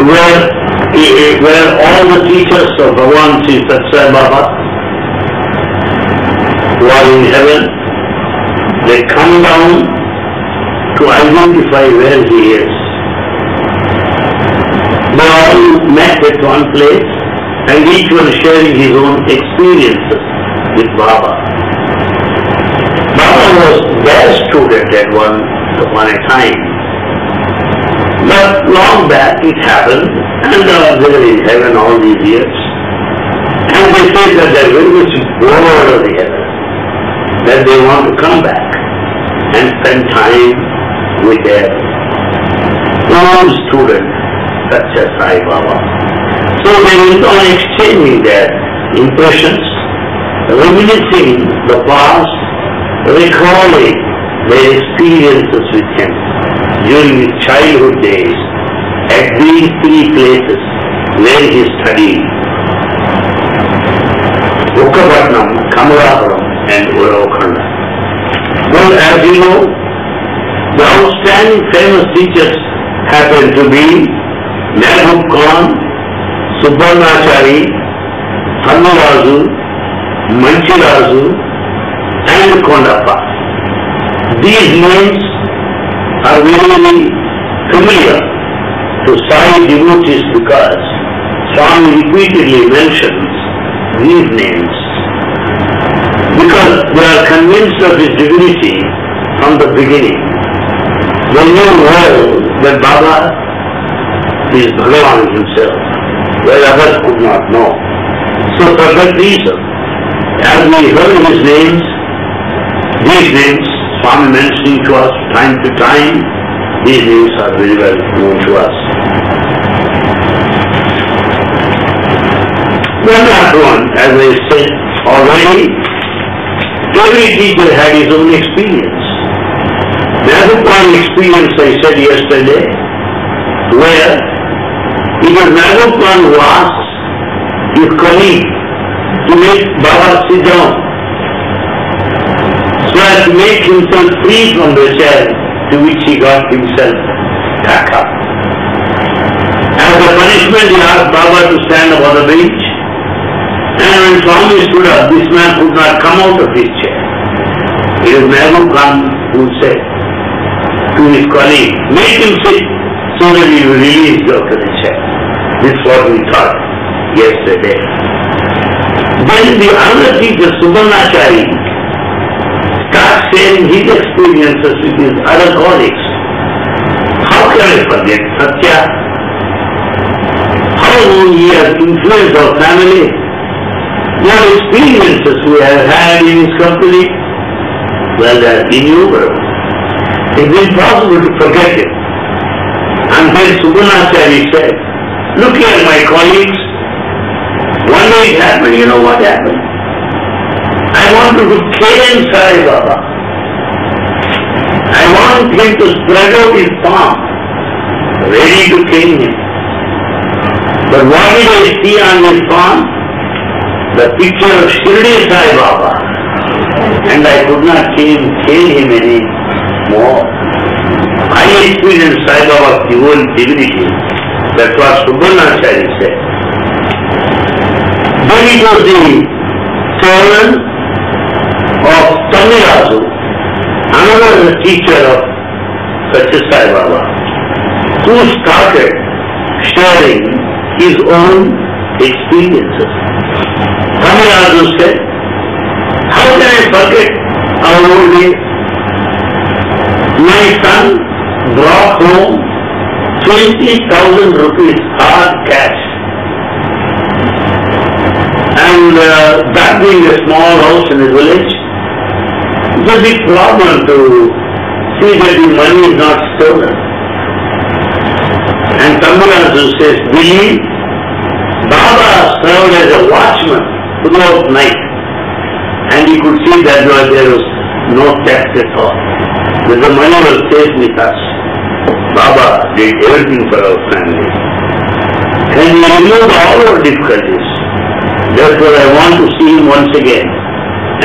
Where, where all the teachers of Bhagavan Sri Satyasai Baba who are in heaven, they come down to identify where he is. They all met at one place and each one sharing his own experiences with Baba. Baba was their student at one a time. But long back it happened and they were in heaven all these years. And they said that they're very much bored of the heaven, that they want to come back and spend time with their own student such as Sai Baba. So they went on exchanging their impressions, reminiscing the past, recalling their experiences with him during his childhood days at these three places where he studied. Bukkapatnam, Kamalapuram and Uravakonda. Well, as you know, the outstanding famous teachers happen to be Mehboob Khan, Subbanachari, Hannurazu, Manchirazu and Kondappa. These names are very familiar to Sai devotees because Swami repeatedly mentions these names because they are convinced of his divinity from the beginning. They knew well that Baba is Bhagavan himself, where others could not know. So for that reason, as we heard his names, these names, Swami mentioning to us time to time, these names are very well known to us. Not one, as I said already, every teacher had his own experience. There's one experience I said yesterday, where was Nagopal asked his colleague to make Baba sit down so as to make himself free from the chair to which he got himself stuck up. As a punishment, he asked Baba to stand upon the bench and when Swami stood up, this man could not come out of his chair. It is Mehboob Khan who said to his colleague, make him sit so that he will release out of the chair. This is what we thought yesterday. Then the other teacher, Subbanachari, sharing his experiences with his other colleagues. How can I forget Satya? How he has influenced our family? What experiences we have had in his company? Well, they are innumerable. It's impossible to forget it. And when Subbanachari said, look here my colleagues, one day it happened, you know what happened? I wanted to cane Sai Baba. Want him to spread out his palm, ready to kill him. But what did I see on his palm? The picture of Shirdi Sai Baba. And I could not cane, cane him any more. I experienced Sai Baba's divine divinity. That's what Subbanachari said. Then it was the turn of Tamirazu, another teacher of Satyasai Baba, who started sharing his own experiences. Tamirazu said, always forget our old days. My son brought home 20,000 rupees hard cash. And uh, that being a small house in the village, a problem to see that the money is not stolen. And Tamarazu says, believe Baba served as a watchman throughout night. And he could see that there was no theft at all. That the money was safe with us. Baba did everything for our family. And he removed all our difficulties. Therefore I want to see him once again.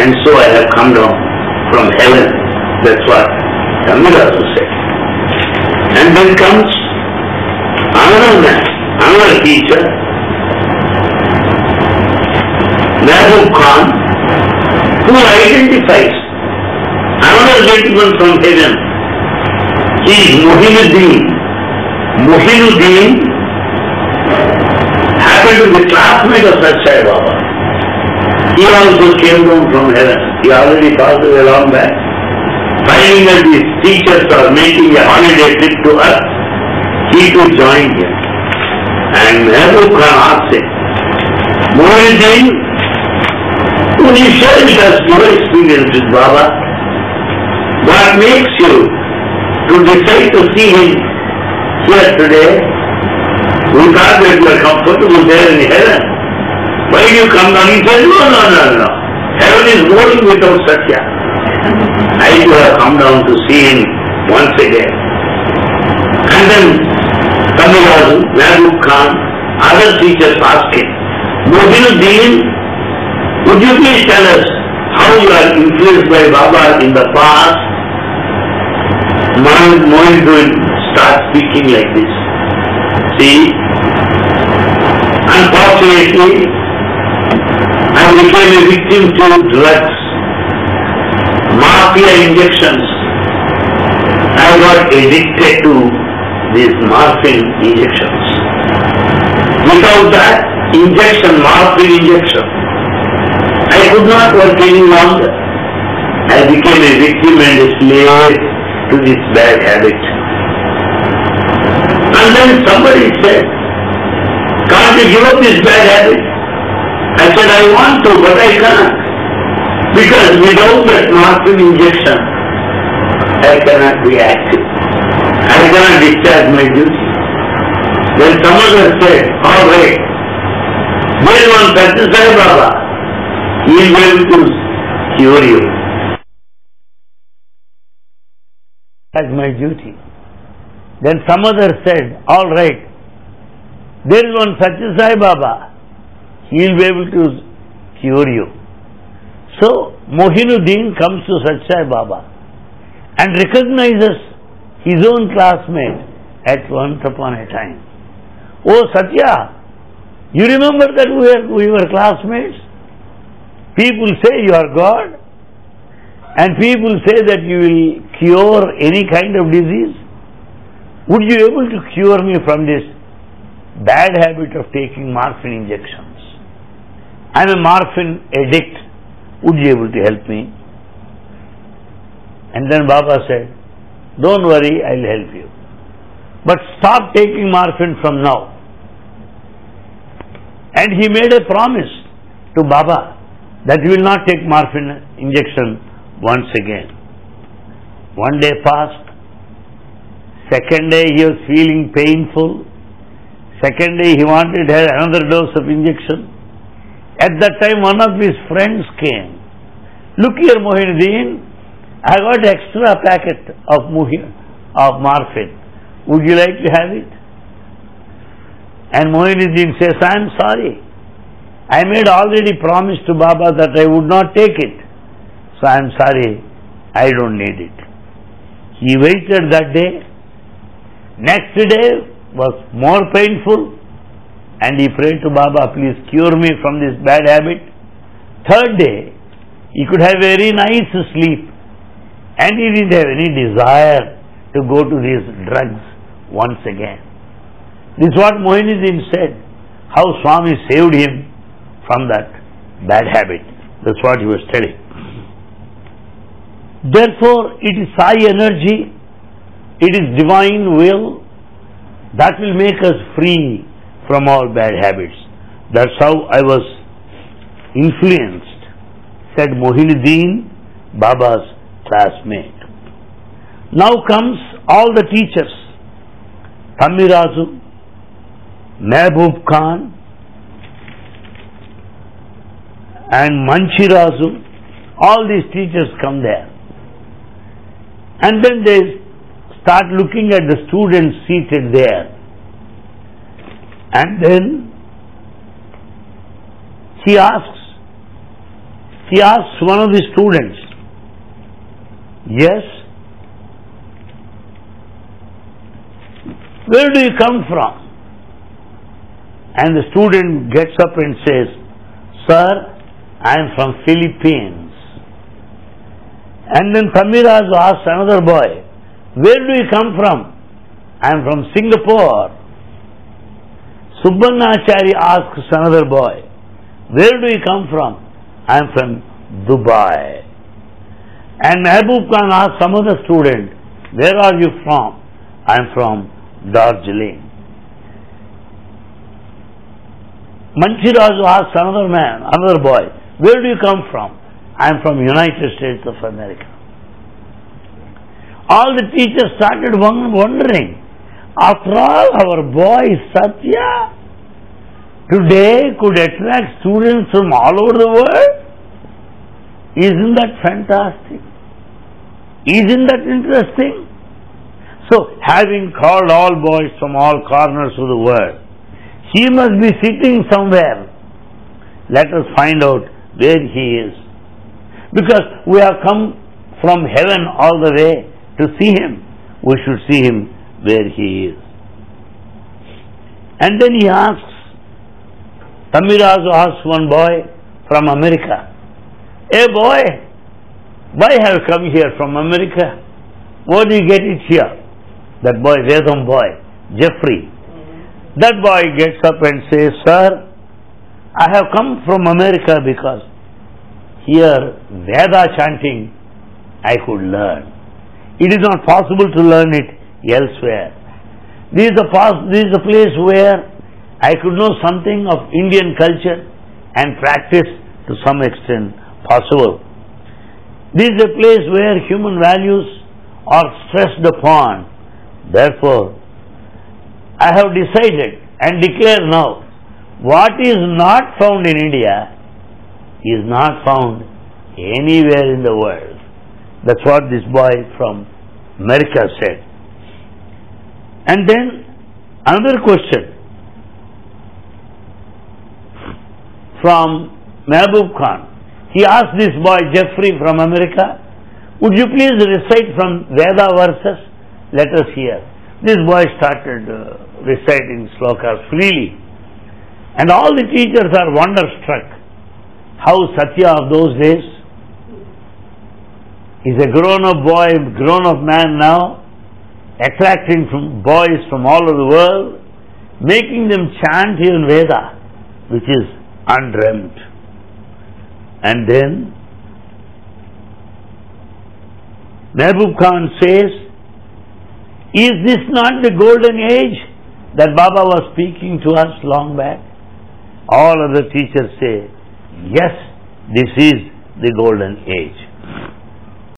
And so I have come down from heaven. That's what Tamirazu said. And then comes another man, another teacher, Mehboob Khan, who identifies another gentleman from heaven. He is Mohinuddin. Mohinuddin happened to be classmate of Satsai Baba. He also came down from heaven. He already passed away long back. Finding that these teachers are making a holiday trip to earth, he too joined him. And Mehboob Khan asked him, Mohinuddin, when you share with us your experience with Baba, what makes you to decide to see him here today? We thought that you are comfortable there in heaven. Why do you come down? He said, no, no, no, no. Heaven is boring without Satya. I too have come down to see him once again. And then Tamirazu, Mehboob Khan, other teachers asked him, Mohinuddin, would you please tell us how you are influenced by Baba in the past? Mohinuddin starts speaking like this. See, unfortunately, I became a victim to drugs, mafia injections. I got addicted to these morphine injections. Without that injection, morphine injection, I could not work any longer. I became a victim and a slave to this bad habit. And then somebody said, can't you give up this bad habit? I said, I want to, but I can't. Because without that morphine injection, I cannot be active. I cannot discharge my duty. Then some other said, all right, is one Satya Sai Baba. He be able to cure you. That's my duty. Then some other said, all right, there is one Satya Sai Baba. He will be able to cure you. So Mohinuddin comes to Satya Baba and recognizes his own classmate at once upon a time. Oh Satya, you remember that we were, we were classmates? People say you are God and people say that you will cure any kind of disease. Would you be able to cure me from this bad habit of taking morphine injections? I am a morphine addict. Would you be able to help me? And then Baba said, Don't worry, I'll help you. But stop taking morphine from now. And he made a promise to Baba that he will not take morphine injection once again. One day passed. Second day he was feeling painful. Second day he wanted another dose of injection. At that time one of his friends came. Look here Mohinuddin, I got extra packet of muhi- of morphine. Would you like to have it? And Mohinuddin says, I am sorry. I made already promise to Baba that I would not take it. So I am sorry, I don't need it. He waited that day. Next day was more painful and he prayed to Baba, please cure me from this bad habit. Third day, he could have very nice sleep and he didn't have any desire to go to these drugs once again. This is what Mohinuddin said, how Swami saved him from that bad habit. That's what he was telling. Therefore, it is Sai energy, it is divine will that will make us free from all bad habits. That's how I was influenced, said Mohinuddin, Baba's classmate. Now comes all the teachers, Thamirazu, Mehboob Khan, and Manchirazu, all these teachers come there. And then they start looking at the students seated there. And then he asks, he asks one of the students, Yes, where do you come from? And the student gets up and says, Sir, I am from Philippines. And then Thamirazu asks another boy, Where do you come from? I am from Singapore. Subbannachari asks another boy, Where do you come from? I am from Dubai. And Mehboob Khan asks some other student, Where are you from? I am from Darjeeling. Manchirazu asks another man, another boy, where do you come from? I am from United States of America. All the teachers started wondering. After all, our boy Satya today could attract students from all over the world. Isn't that fantastic? Isn't that interesting? So, having called all boys from all corners of the world, he must be sitting somewhere. Let us find out where he is. Because we have come from heaven all the way to see him. We should see him where he is. And then he asks, Thamirazu asks one boy from America, Hey boy, why have you come here from America? What do you get it here? That boy, Vedam boy, Jeffrey. That boy gets up and says, Sir, I have come from America because here Veda chanting I could learn. It is not possible to learn it elsewhere. This is, a this is a place where I could know something of Indian culture and practice to some extent possible. This is a place where human values are stressed upon. Therefore, I have decided and declare now what is not found in India is not found anywhere in the world. That's what this boy from America said. And then another question from Mehboob Khan. He asked this boy Jeffrey from America, would you please recite from Veda verses? Let us hear. This boy started uh, reciting slokas freely. And all the teachers are wonderstruck how Satya of those days is a grown up boy, grown up man now, attracting from boys from all over the world, making them chant even Veda, which is undreamt. And then Mehboob Khan says, Is this not the golden age that Baba was speaking to us long back? All other teachers say, yes, this is the golden age.